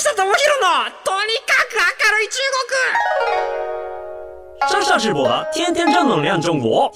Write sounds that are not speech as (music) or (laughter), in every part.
下智博のとにかく明るい中国上下直播的天天正能量中国。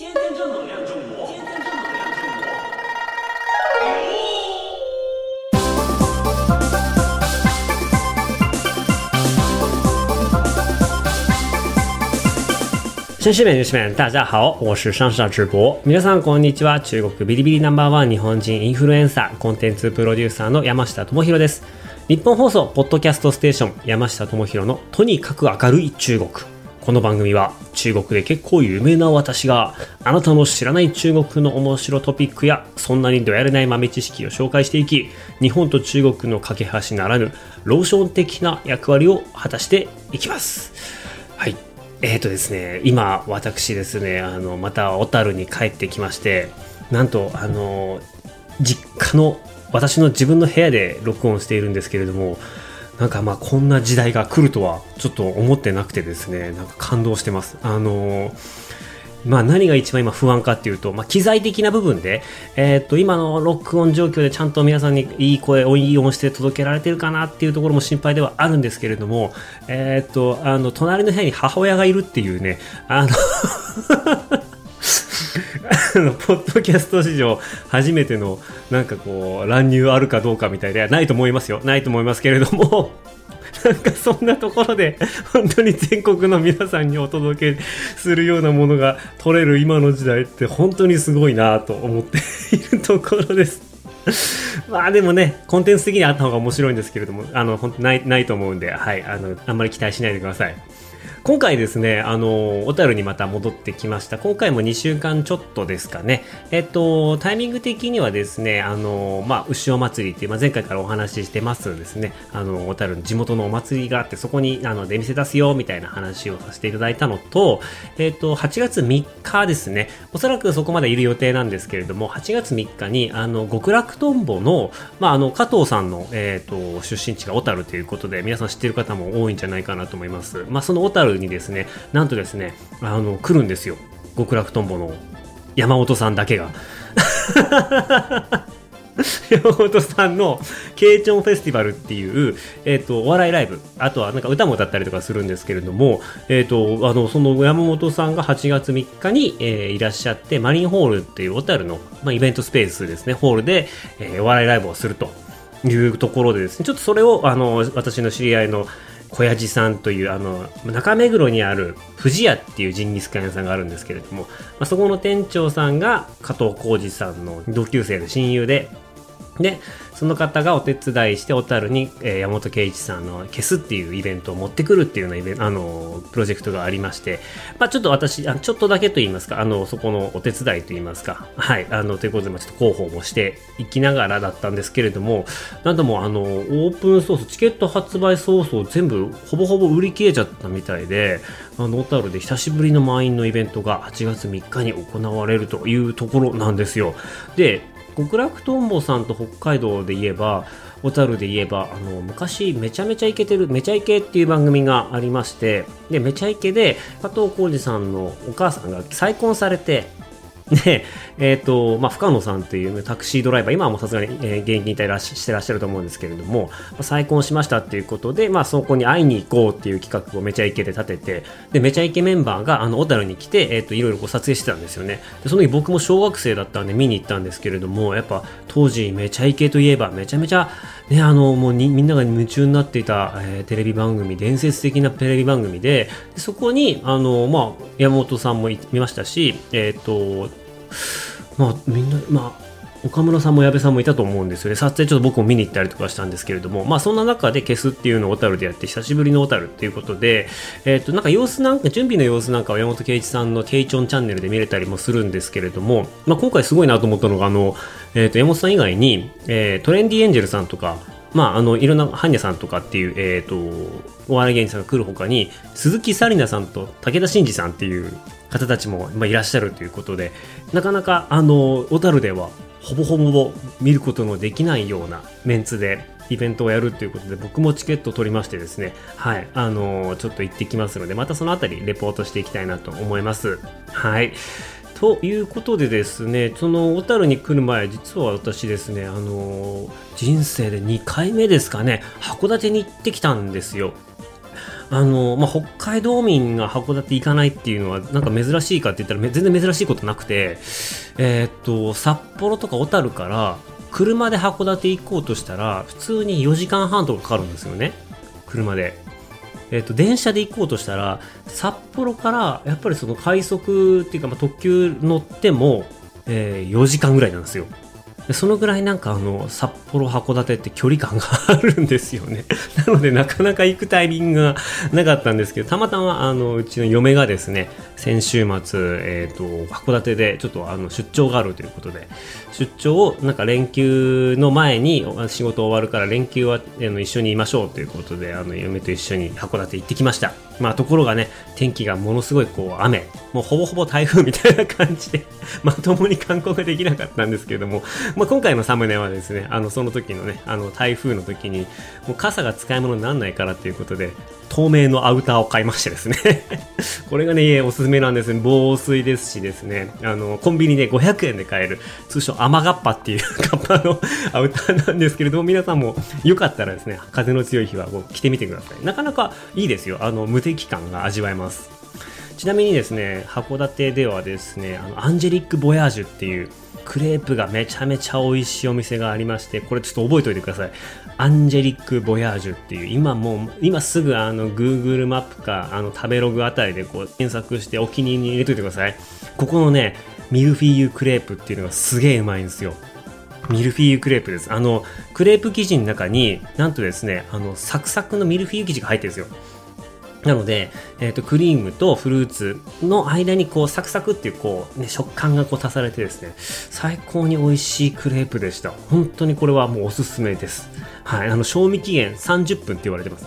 绅士们、女士们，大家好，我是上下直播。皆さんこんにちは。中国ビリビリナンバーワン日本人インフルエンサー、コンテンツプロデューサーの山下智博です。日本放送ポッドキャストステーション山下智博のとにかく明るい中国。この番組は中国で結構有名な私があなたの知らない中国の面白トピックやそんなにどやれない豆知識を紹介していき日本と中国の架け橋ならぬローション的な役割を果たしていきます。はい。えーとですね、今私ですね、あの、また小樽に帰ってきまして、なんと、あの、実家の、私の自分の部屋で録音しているんですけれども、なんかまあこんな時代が来るとはちょっと思ってなくてですね、なんか感動してます。あのまあ何が一番今不安かっていうと、まあ機材的な部分で、えーっと今の録音状況でちゃんと皆さんにいい声、いい音して届けられてるかなっていうところも心配ではあるんですけれども、えーっと、あの、隣の部屋に母親がいるっていうね、あの、のポッドキャスト史上初めてのなんかこう乱入あるかどうかみたいでないと思いますよないと思いますけれども (laughs) なんかそんなところで本当に全国の皆さんにお届けするようなものが取れる今の時代って本当にすごいなと思っているところです。(laughs) まあでもね、コンテンツ的にあった方が面白いんですけれども、あの、本当ない、ないと思うんで、はい、あの、あんまり期待しないでください。今回ですね、あの、小樽にまた戻ってきました。今回も2週間ちょっとですかね。えっと、タイミング的にはですね、あの、まあ、牛尾祭りっていう、まあ、前回からお話ししてますですね、あの、小樽の地元のお祭りがあって、そこに、あの、出店出すよ、みたいな話をさせていただいたのと、えっと、8月3日ですね、おそらくそこまでいる予定なんですけれども、8月3日に、あの、極楽とんぼの、まあ、あの、加藤さんの、えっと、出身地が小樽ということで、皆さん知ってる方も多いんじゃないかなと思います。まあ、その小樽にですね、なんとですね、あの、来るんですよ。極楽とんぼの山本さんだけが。(laughs) 山本さんのケイチョンフェスティバルっていう、えっ、と、お笑いライブ、あとはなんか歌も歌ったりとかするんですけれども、えっ、と、あの、その山本さんが8月3日に、えーいらっしゃって、マリンホールっていう小樽の、まあ、イベントスペースですね、ホールで、えーお笑いライブをするというところでですね、ちょっとそれを、あの、私の知り合いの小屋路さんというあの中目黒にある富士屋っていうジンギスカン屋さんがあるんですけれども、まあ、そこの店長さんが加藤浩二さんの同級生の親友ででその方がお手伝いして小樽に、えー山本圭一さんの「消す」っていうイベントを持ってくるっていうようなイベあのプロジェクトがありまして、まあ、ちょっと私あちょっとだけと言いますかあのそこのお手伝いと言いますかはいあのということで、まあ、ちょっと広報もしていきながらだったんですけれどもなんともあのオープンソースチケット発売早々全部ほぼほぼ売り切れちゃったみたいで小樽で久しぶりの満員のイベントが8月3日に行われるというところなんですよ。で極楽とんぼさんと北海道で言えば小樽で言えばあの昔めちゃめちゃイケてるめちゃイケっていう番組がありましてでめちゃイケで加藤浩二さんのお母さんが再婚されて (laughs) で、えっ、と、まあ、深野さんっていう、タクシードライバー、今はもうさすがに、えー現役引退らししてらっしゃると思うんですけれども、まあ再婚しましたっていうことで、まあ、そこに会いに行こうっていう企画をめちゃイケで立てて、で、めちゃイケメンバーが、あの、小樽に来て、えっ、と、いろいろこう撮影してたんですよね。で、その時僕も小学生だったんで見に行ったんですけれども、やっぱ、当時、めちゃイケといえば、めちゃめちゃ、ね、あの、もうみんなが夢中になっていた、えーテレビ番組、伝説的なテレビ番組で、でそこに、あの、まあ、山本さんもい見ましたし、えっ、と、まあみんなまあ岡村さんも矢部さんもいたと思うんですよね。撮影ちょっと僕も見に行ったりとかしたんですけれども。まあそんな中で消すっていうのを小樽でやって久しぶりの小樽っていうことでえっ、となんか様子なんか準備の様子なんかは山本圭一さんのケイチョンチャンネルで見れたりもするんですけれどもまあ今回すごいなと思ったのがあのえっ、と山本さん以外に、えートレンディエンジェルさんとかまあ、あのいろんな般若さんとかっていう、えー、とお笑い芸人さんが来るほかに鈴木紗理奈さんと武田真治さんっていう方たちも、まあ、いらっしゃるということでなかなかあの小樽ではほぼほぼ見ることのできないようなメンツでイベントをやるということで僕もチケットを取りましてですねはいあのちょっと行ってきますのでまたそのあたりレポートしていきたいなと思います。はい。ということでですね、その小樽に来る前、実は私ですね、あの人生で2回目ですかね、函館に行ってきたんですよ。あのまあ、北海道民が函館行かないっていうのはなんか珍しいかって言ったら全然珍しいことなくて、えー、っと札幌とか小樽から車で函館行こうとしたら普通に4時間半とかかかるんですよね車で。えー、と電車で行こうとしたら札幌からやっぱりその快速っていうか、まあ、特急乗っても、えー、4時間ぐらいなんですよ。そのぐらいなんかあの札幌函館って距離感があるんですよね (laughs) なのでなかなか行くタイミングがなかったんですけどたまたまあのうちの嫁がですね先週末、えーと、函館でちょっとあの出張があるということで出張をなんか連休の前に仕事終わるから連休はあの一緒にいましょうということであの嫁と一緒に函館行ってきました。まあところがね天気がものすごいこう雨もうほぼほぼ台風みたいな感じで (laughs) まともに観光ができなかったんですけれども、まあ、今回のサムネはですねあのその時のねあの台風の時にもう傘が使い物にならないからということで透明のアウターを買いましてですね。(laughs) これがね、おすすめなんですね。防水ですしですね、あの、コンビニで500円で買える、通称甘がっぱっていう (laughs) カッパのアウターなんですけれども、皆さんもよかったらですね、風の強い日はこう着てみてください。なかなかいいですよ。あの、無敵感が味わえます。ちなみにですね、函館ではですね、あの、アンジェリック・ボヤージュっていう、クレープがめちゃめちゃ美味しいお店がありまして、これちょっと覚えておいてください。アンジェリック・ボヤージュっていう、今もう、今すぐあの Google マップか、あの食べログあたりでこう検索してお気に入りに入れといてください。ここのね、ミルフィーユクレープっていうのがすげえうまいんですよ。ミルフィーユクレープです。あの、クレープ生地の中に、なんとですね、あの、サクサクのミルフィーユ生地が入ってるんですよ。なので、えっ、ー、と、クリームとフルーツの間にこう、サクサクっていうこう、ね、食感がこう足されてですね、最高に美味しいクレープでした。本当にこれはもうおすすめです。はい、あの、賞味期限30分って言われてます。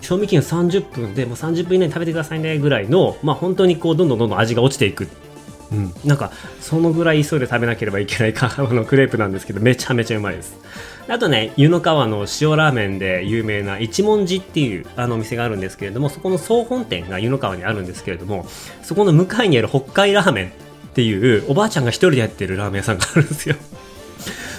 賞味期限30分でもう30分以内に食べてくださいねぐらいの、まあ本当にこう、どんどんどんどん味が落ちていく。うん、なんか、そのぐらい急いで食べなければいけないか (laughs) のクレープなんですけど、めちゃめちゃうまいです。あとね、湯の川の塩ラーメンで有名な一文字っていうあのお店があるんですけれども、そこの総本店が湯の川にあるんですけれども、そこの向かいにある北海ラーメンっていうおばあちゃんが一人でやってるラーメン屋さんがあるんですよ。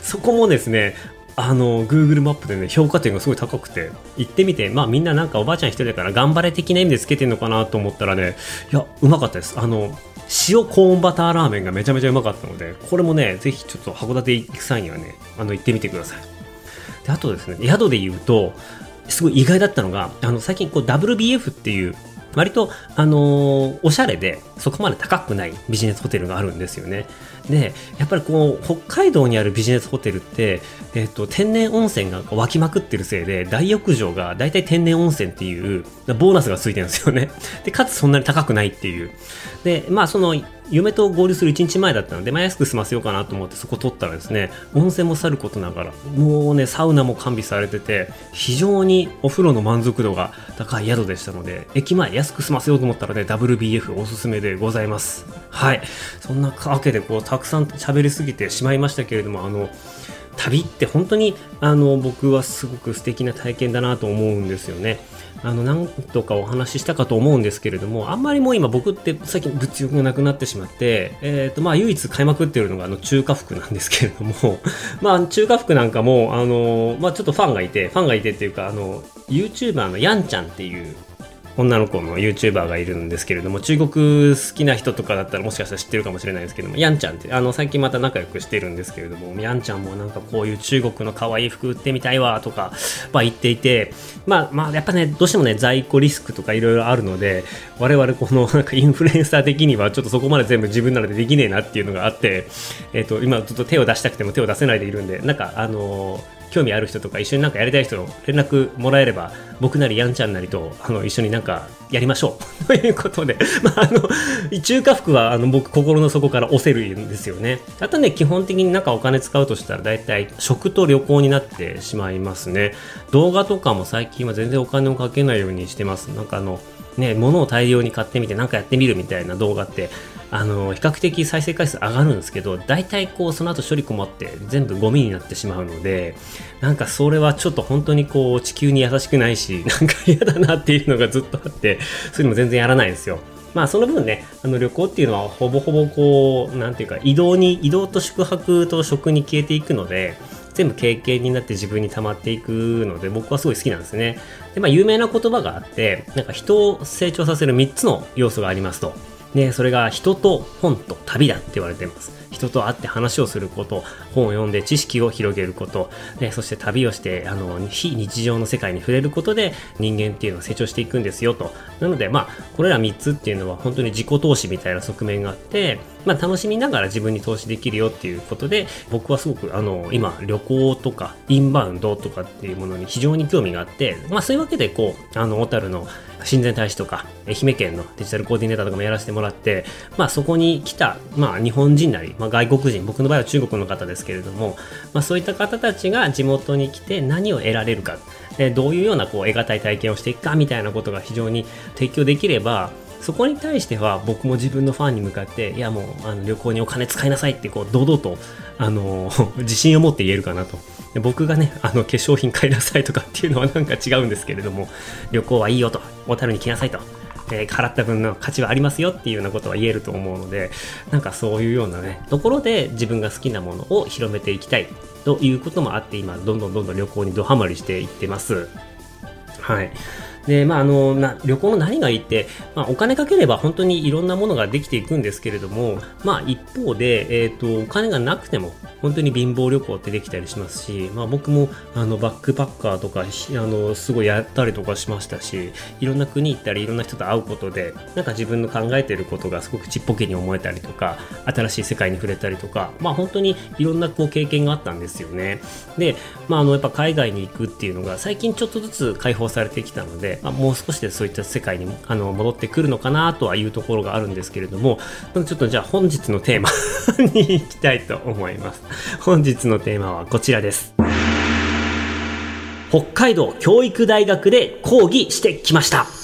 そこもですね、あの、Google マップでね、評価点がすごい高くて、行ってみて、まあみんななんかおばあちゃん一人だから頑張れ的な意味でつけてんのかなと思ったらね、いや、うまかったです。あの、塩コーンバターラーメンがめちゃめちゃうまかったので、これもね、ぜひちょっと函館行く際にはね、あの、行ってみてください。であとですね宿で言うとすごい意外だったのがあの最近こう WBF っていう割と、あのー、おしゃれでそこまで高くないビジネスホテルがあるんですよね。でやっぱりこう北海道にあるビジネスホテルって、えっと、天然温泉が湧きまくってるせいで大浴場が大体天然温泉っていうボーナスがついてるんですよね。でかつそんなに高くないっていう。でまあその夢と合流する1日前だったので、まあ、安く済ませようかなと思ってそこ取ったらですね、温泉もさることながら、もうね、サウナも完備されてて、非常にお風呂の満足度が高い宿でしたので、駅前安く済ませようと思ったらね、WBF おすすめでございます。はい。そんなわけで、こう、たくさん喋りすぎてしまいましたけれども、あの、旅って本当にあの僕はすごく素敵な体験だなと思うんですよね。あの何とかお話ししたかと思うんですけれどもあんまりもう今僕って最近物欲がなくなってしまって、えーとまあ、唯一買いまくってるのがあの中華服なんですけれども (laughs) まあ中華服なんかもあの、まあ、ちょっとファンがいてファンがいてっていうかあの YouTuber のヤンちゃんっていう女の子の YouTuber がいるんですけれども、中国好きな人とかだったらもしかしたら知ってるかもしれないですけども、ヤンちゃんって、あの、最近また仲良くしてるんですけれども、ヤンちゃんもなんかこういう中国の可愛い服売ってみたいわとか、まあ言っていて、まあまあやっぱね、どうしてもね、在庫リスクとかいろいろあるので、我々このなんかインフルエンサー的にはちょっとそこまで全部自分なのでできねえなっていうのがあって、えっ、ー、と、今ずっと手を出したくても手を出せないでいるんで、なんかあのー興味ある人とか一緒になんかやりたい人連絡もらえれば僕なりやんちゃんなりとあの一緒になんかやりましょう。(laughs) ということで、(laughs) まあ、あの中華服はあの僕心の底から押せるんですよね。あとね基本的になんかお金使うとしたら大体食と旅行になってしまいますね。動画とかも最近は全然お金をかけないようにしてます。なんかあのね物を大量に買ってみて何かやってみるみたいな動画ってあの比較的再生回数上がるんですけど大体こうその後処理困って全部ゴミになってしまうのでなんかそれはちょっと本当にこう地球に優しくないし (laughs) なんか嫌だなっていうのがずっとあってそういうのも全然やらないんですよまあその分ね、あの旅行っていうのはほぼほぼこう、なんていうか移動に、移動と宿泊と食に消えていくので、全部経験になって自分に溜まっていくので僕はすごい好きなんですね。で、まあ有名な言葉があって、なんか人を成長させる3つの要素がありますと。で、それが人と本と旅だって言われてます。人と会って話をすること、本を読んで知識を広げること、でそして旅をして、あの、非日常の世界に触れることで人間っていうのは成長していくんですよと。なので、まあ、これら3つっていうのは本当に自己投資みたいな側面があって、まあ、楽しみながら自分に投資できるよっていうことで、僕はすごく、あの、今、旅行とか、インバウンドとかっていうものに非常に興味があって、まあ、そういうわけで、こう、あの、小樽の親善大使とか、愛媛県のデジタルコーディネーターとかもやらせてもらって、まあ、そこに来た、まあ、日本人なり、まあ、外国人、僕の場合は中国の方ですけれども、まあ、そういった方たちが地元に来て何を得られるか、どういうようなこう得難い体験をしていくかみたいなことが非常に提供できれば、そこに対しては僕も自分のファンに向かって、いやもうあの旅行にお金使いなさいってこう堂々と、あの (laughs) 自信を持って言えるかなと。僕がね、あの化粧品買いなさいとかっていうのはなんか違うんですけれども、旅行はいいよと、小樽に来なさいと。えー、払った分の価値はありますよっていうようなことは言えると思うので、なんかそういうようなね、ところで自分が好きなものを広めていきたいということもあって、今、どんどんどんどん旅行にどハマりしていってます。はい。で、まあ、あの、な、旅行の何がいいって、まあ、お金かければ本当にいろんなものができていくんですけれども、まあ、一方で、えっ、ー、と、お金がなくても、本当に貧乏旅行ってできたりしますし、まあ、僕も、あの、バックパッカーとか、あの、すごいやったりとかしましたし、いろんな国行ったり、いろんな人と会うことで、なんか自分の考えていることがすごくちっぽけに思えたりとか、新しい世界に触れたりとか、まあ、本当にいろんなこう経験があったんですよね。で、まあ、あの、やっぱ海外に行くっていうのが、最近ちょっとずつ解放されてきたので、まあ、もう少しでそういった世界にあの戻ってくるのかなとはいうところがあるんですけれども、ちょっとじゃあ本日のテーマ (laughs) に行きたいと思います。本日のテーマはこちらです。北海道教育大学で講義してきました。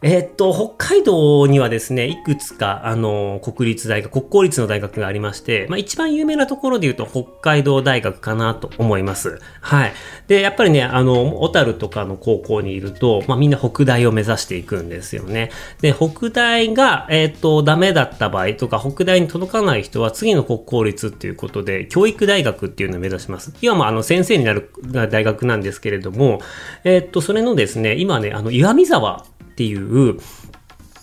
え、っと、北海道にはですね、いくつか、あの、国立大学、国公立の大学がありまして、まあ一番有名なところで言うと北海道大学かなと思います。はい。で、やっぱりね、あの、小樽とかの高校にいると、まあみんな北大を目指していくんですよね。で、北大が、え、っと、ダメだった場合とか、北大に届かない人は次の国公立っていうことで、教育大学っていうのを目指します。要はまあ、あの、先生になる大学なんですけれども、え、っと、それのですね、今ね、あの、岩見沢っていう、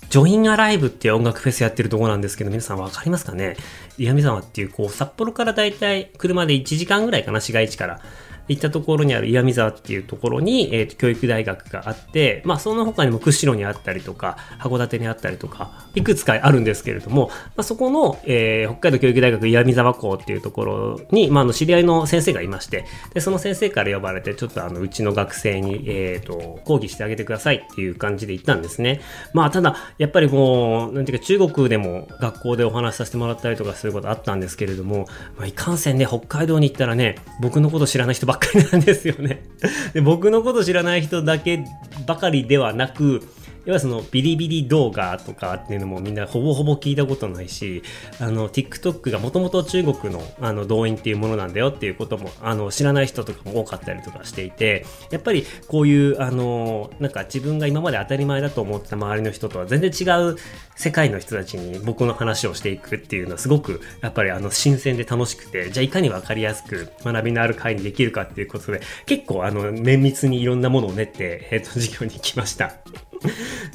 ジョインアライブっていう音楽フェスやってるとこなんですけど、皆さんわかりますかね？岩見沢っていう、こう、札幌からだいたい車で1時間ぐらいかな、市街地から。行ったところにある岩見沢っていうところに、えー、と教育大学があって、まあ、その他にも釧路にあったりとか、函館にあったりとか、いくつかあるんですけれども、まあ、そこの、えー、北海道教育大学岩見沢校っていうところに、まあ、あの知り合いの先生がいまして、でその先生から呼ばれて、ちょっとあのうちの学生に、えーと、講義してあげてくださいっていう感じで行ったんですね。まあ、ただ、やっぱりもう、なんていうか、中国でも学校でお話しさせてもらったりとかすることあったんですけれども、まあ、いかんせんね、北海道に行ったらね、僕のこと知らない人ばっかりなんですよよね。で僕のこと知らない人だけばかりではなく、要はそのビリビリ動画とかっていうのもみんなほぼほぼ聞いたことないし、あの TikTok がもともと中国のあの動員っていうものなんだよっていうこともあの知らない人とかも多かったりとかしていて、やっぱりこういうあのなんか自分が今まで当たり前だと思ってた周りの人とは全然違う世界の人たちに僕の話をしていくっていうのはすごくやっぱりあの新鮮で楽しくて、じゃあいかにわかりやすく学びのある会にできるかっていうことで、結構あの綿密にいろんなものを練って、えっ、と、授業に行きました。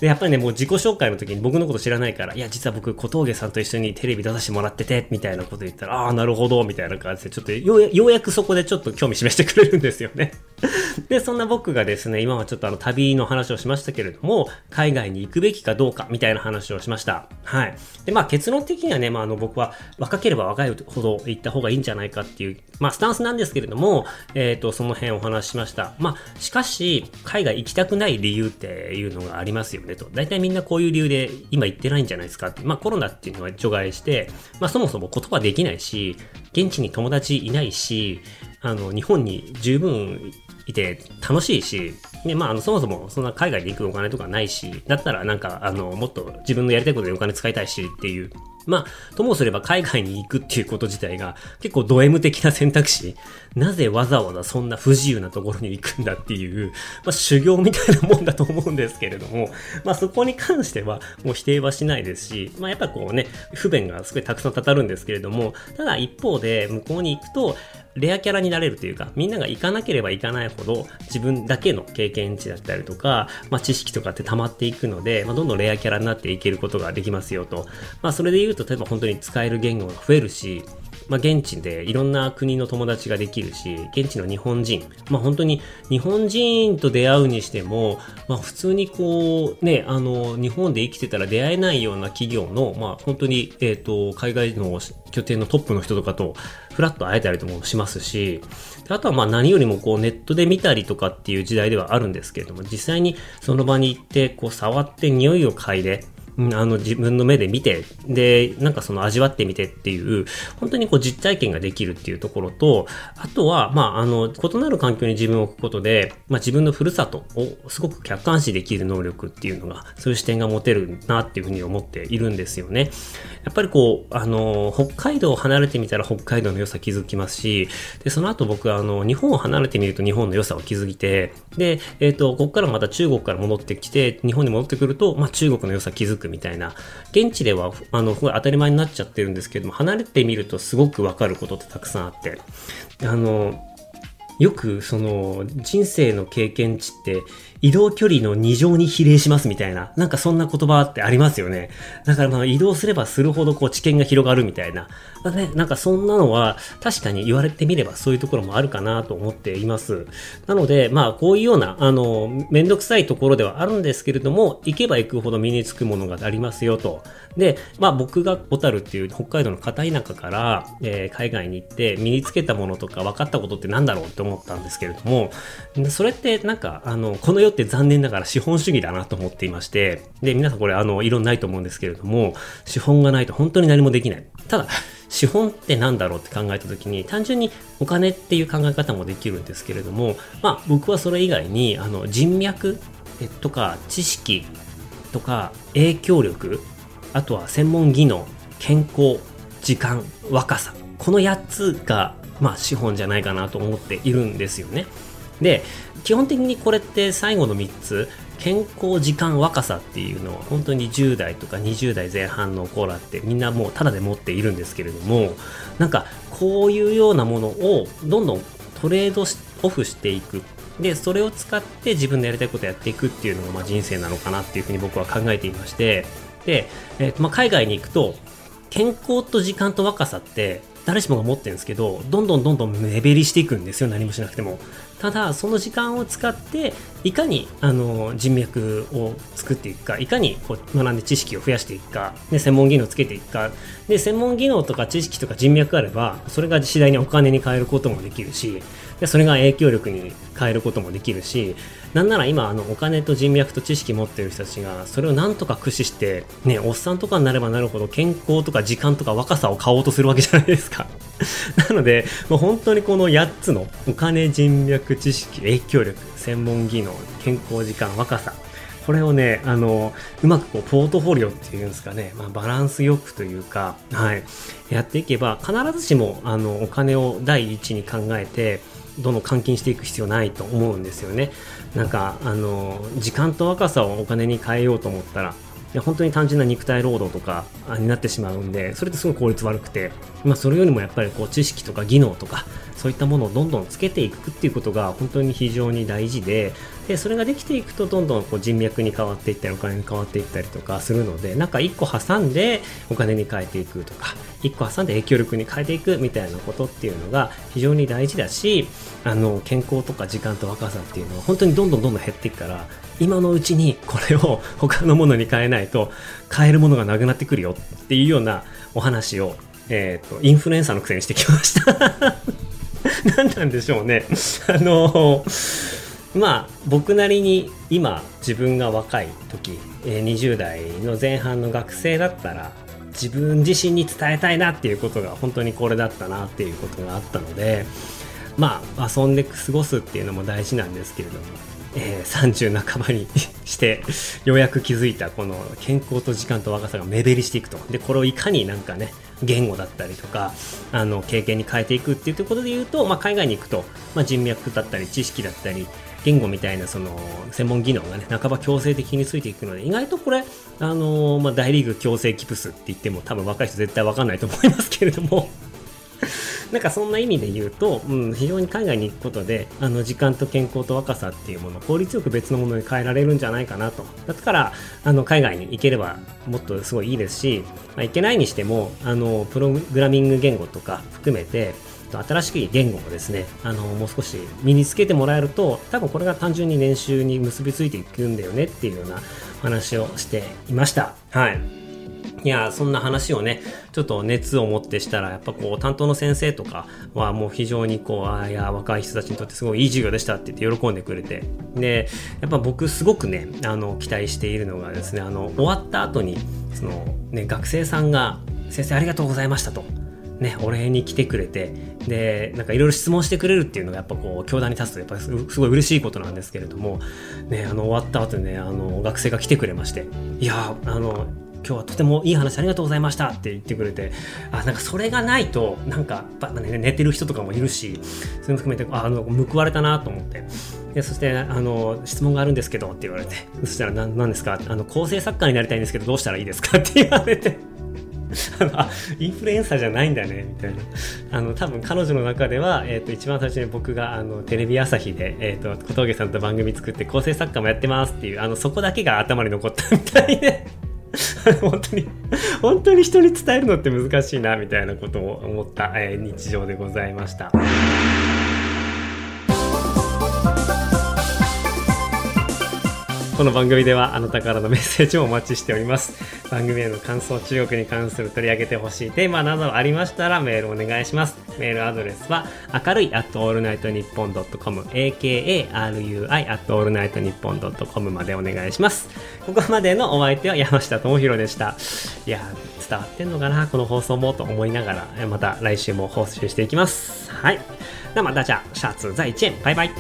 で、やっぱりね、もう自己紹介の時に僕のこと知らないから、いや、実は僕、小峠さんと一緒にテレビ出させてもらってて、みたいなこと言ったら、ああ、なるほど、みたいな感じで、ちょっとよう、ようやくそこでちょっと興味示してくれるんですよね。(laughs) で、そんな僕がですね、今はちょっとあの、旅の話をしましたけれども、海外に行くべきかどうか、みたいな話をしました。はい。で、まあ、結論的にはね、まあ、あの、僕は、若ければ若いほど行った方がいいんじゃないかっていう、まあ、スタンスなんですけれども、えっ、ー、と、その辺お話ししました。まあ、しかし、海外行きたくない理由っていうのがありますよね、と。大体みんなこういう理由で今行ってないんじゃないですかって。まあコロナっていうのは除外して、まあそもそも言葉できないし、現地に友達いないし、あの、日本に十分いて楽しいし、で、まあ、あの、そもそもそんな海外で行くお金とかないし、だったらなんか、あの、もっと自分のやりたいことでお金使いたいしっていうまあ、ともすれば海外に行くっていうこと自体が結構ド M 的な選択肢。なぜわざわざそんな不自由なところに行くんだっていう、まあ、修行みたいなもんだと思うんですけれども、まあそこに関してはもう否定はしないですし、まあやっぱこうね、不便がすごいたくさんたたるんですけれども、ただ一方で向こうに行くと、レアキャラになれるというか、みんなが行かなければ行かないほど自分だけの経験値だったりとか、まあ知識とかって溜まっていくので、まあどんどんレアキャラになっていけることができますよと。まあそれで言うと、例えば本当に使える言語が増えるし、まあ、現地でいろんな国の友達ができるし、現地の日本人、まあ、本当に日本人と出会うにしても、まあ、普通にこう、ね、あの、日本で生きてたら出会えないような企業の、まあ、本当に、えっ、ー、と、海外の拠点のトップの人とかと、フラッと会えたりともしますし、あとはまあ何よりもこうネットで見たりとかっていう時代ではあるんですけれども、実際にその場に行って、こう触って匂いを嗅いで、あの自分の目で見て、で、なんかその味わってみてっていう、本当にこう実体験ができるっていうところと、あとは、まあ、あの、異なる環境に自分を置くことで、まあ自分のふるさとをすごく客観視できる能力っていうのが、そういう視点が持てるなっていうふうに思っているんですよね。やっぱりこう、あの、北海道を離れてみたら北海道の良さ気づきますし、で、その後僕はあの、日本を離れてみると日本の良さを気づいて、で、えっ、ー、と、ここからまた中国から戻ってきて、日本に戻ってくると、まあ中国の良さ気づくみたいな、現地では、あの、当たり前になっちゃってるんですけども、離れてみるとすごくわかることってたくさんあって、あの、よくその人生の経験値って移動距離の2乗に比例しますみたいな、なんかそんな言葉ってありますよね。だからまあ移動すればするほどこう知見が広がるみたいな。だね、なんかそんなのは確かに言われてみればそういうところもあるかなと思っています。なので、まあこういうような、あの、めんどくさいところではあるんですけれども、行けば行くほど身につくものがありますよと。で、まあ僕が小樽っていう北海道の片田舎から、えー、海外に行って身につけたものとか分かったことって何だろうって思ったんですけれども、それってなんか、あの、この世って残念ながら資本主義だなと思っていまして、で、皆さんこれあの、異論ないと思うんですけれども、資本がないと本当に何もできない。ただ、資本って何だろうって考えた時に単純にお金っていう考え方もできるんですけれどもまあ僕はそれ以外にあの人脈とか知識とか影響力あとは専門技能健康時間若さこの8つがまあ資本じゃないかなと思っているんですよねで基本的にこれって最後の3つ健康時間若さっていうのは本当に10代とか20代前半の子らってみんなもうただで持っているんですけれどもなんかこういうようなものをどんどんトレードオフしていく。でそれを使って自分のやりたいことをやっていくっていうのがまあ人生なのかなっていうふうに僕は考えていましてで、えーとまあ、海外に行くと健康と時間と若さって誰しもが持ってるんですけどどんどんどんどん目減りしていくんですよ何もしなくても。ただその時間を使っていかにあの人脈を作っていくかいかにこう学んで知識を増やしていくかで専門技能をつけていくか。で専門技能とか知識とか人脈があればそれが次第にお金に変えることもできるしでそれが影響力に変えることもできるしなんなら今あのお金と人脈と知識持ってる人たちがそれをなんとか駆使してねおっさんとかになればなるほど健康とか時間とか若さを買おうとするわけじゃないですか。(laughs) なのでもう本当にこの8つのお金人脈知識影響力専門技能健康時間若さこれをね、あの、うまくこう、ポートフォリオっていうんですかね、まあ、バランスよくというか、はい、やっていけば、必ずしも、あの、お金を第一に考えて、どんどん換金していく必要ないと思うんですよね。なんか、あの、時間と若さをお金に変えようと思ったら、いや本当に単純な肉体労働とかになってしまうんで、それってすごい効率悪くて、まあそれよりもやっぱりこう知識とか技能とか、そういったものをどんどんつけていくっていうことが本当に非常に大事で、で、それができていくとどんどんこう人脈に変わっていったりお金に変わっていったりとかするので、なんか一個挟んでお金に変えていくとか、一個挟んで影響力に変えていくみたいなことっていうのが非常に大事だし、あの、健康とか時間と若さっていうのは本当にどんどんどんどん減っていくから、今のうちにこれを他のものに変えないと買えるものがなくなってくるよっていうようなお話を、えっ、ー、と、インフルエンサーのくせにしてきました (laughs) 何なんでしょうね。あのまあ、僕なりに今自分が若い時、20代の前半の学生だったら自分自身に伝えたいなっていうことが本当にこれだったなっていうことがあったのでまあ遊んで過ごすっていうのも大事なんですけれどもえー、30半ばにしてようやく気づいたこの健康と時間と若さが目減りしていくと。でこれをいかになんかね言語だったりとかあの経験に変えていくっていうことで言うと、まあ、海外に行くと、まあ、人脈だったり知識だったり言語みたいなその専門技能がね半ば強制的についていくので意外とこれあのー、まあ、大リーグ強制キプスって言っても多分若い人絶対わかんないと思いますけれども。なんかそんな意味で言うと、うん、非常に海外に行くことであの時間と健康と若さっていうものを効率よく別のものに変えられるんじゃないかなと。だからあの海外に行ければもっとすごいいいですし、まあ、行けないにしてもあのプログラミング言語とか含めて新しい言語をですねあのもう少し身につけてもらえると多分これが単純に練習に結びついていくんだよねっていうような話をしていました。はい。いや、そんな話をね、ちょっと熱を持ってしたら、やっぱこう、担当の先生とかはもう非常にこう、ああ、いや、若い人たちにとってすごいいい授業でしたって言って喜んでくれて。で、やっぱ僕すごくね、あの、期待しているのがですね、あの、終わった後に、その、ね、学生さんが、先生ありがとうございましたと。ね、お礼に来てくれて、で、なんかいろいろ質問してくれるっていうのがやっぱこう、教壇に立つとやっぱすごい嬉しいことなんですけれども、ね、あの、終わった後にね、あの、学生が来てくれまして、いや、あの、今日はとてもいい話ありがとうございましたって言ってくれて、あ、なんかそれがないと、なんか、ね、寝てる人とかもいるし、そういうの含めて、あ、の、報われたなと思って。で、そして、あの、質問があるんですけどって言われて、そしたら、何ですか？あの、構成作家になりたいんですけど、どうしたらいいですかって言われて。あインフルエンサーじゃないんだねみたいなあの多分彼女の中では、えーと、一番最初に僕があのテレビ朝日で、えーと、小峠さんと番組作って構成作家もやってますっていうあのそこだけが頭に残ったみたいで (laughs) 本当に、本当に人に伝えるのって難しいな、みたいなことを思った、えー、日常でございました。この番組ではあなたからのメッセージをお待ちしております。番組への感想、中国に関する取り上げてほしいテーマなどありましたらメールお願いします。メールアドレスは明るい at allnightnippon.com akarui at allnightnippon.com までお願いします。ここまでのお相手は山下智博でした。いや、伝わってんのかなこの放送もと思いながら、また来週も放送していきます。はい。那么大家下次再见，拜拜。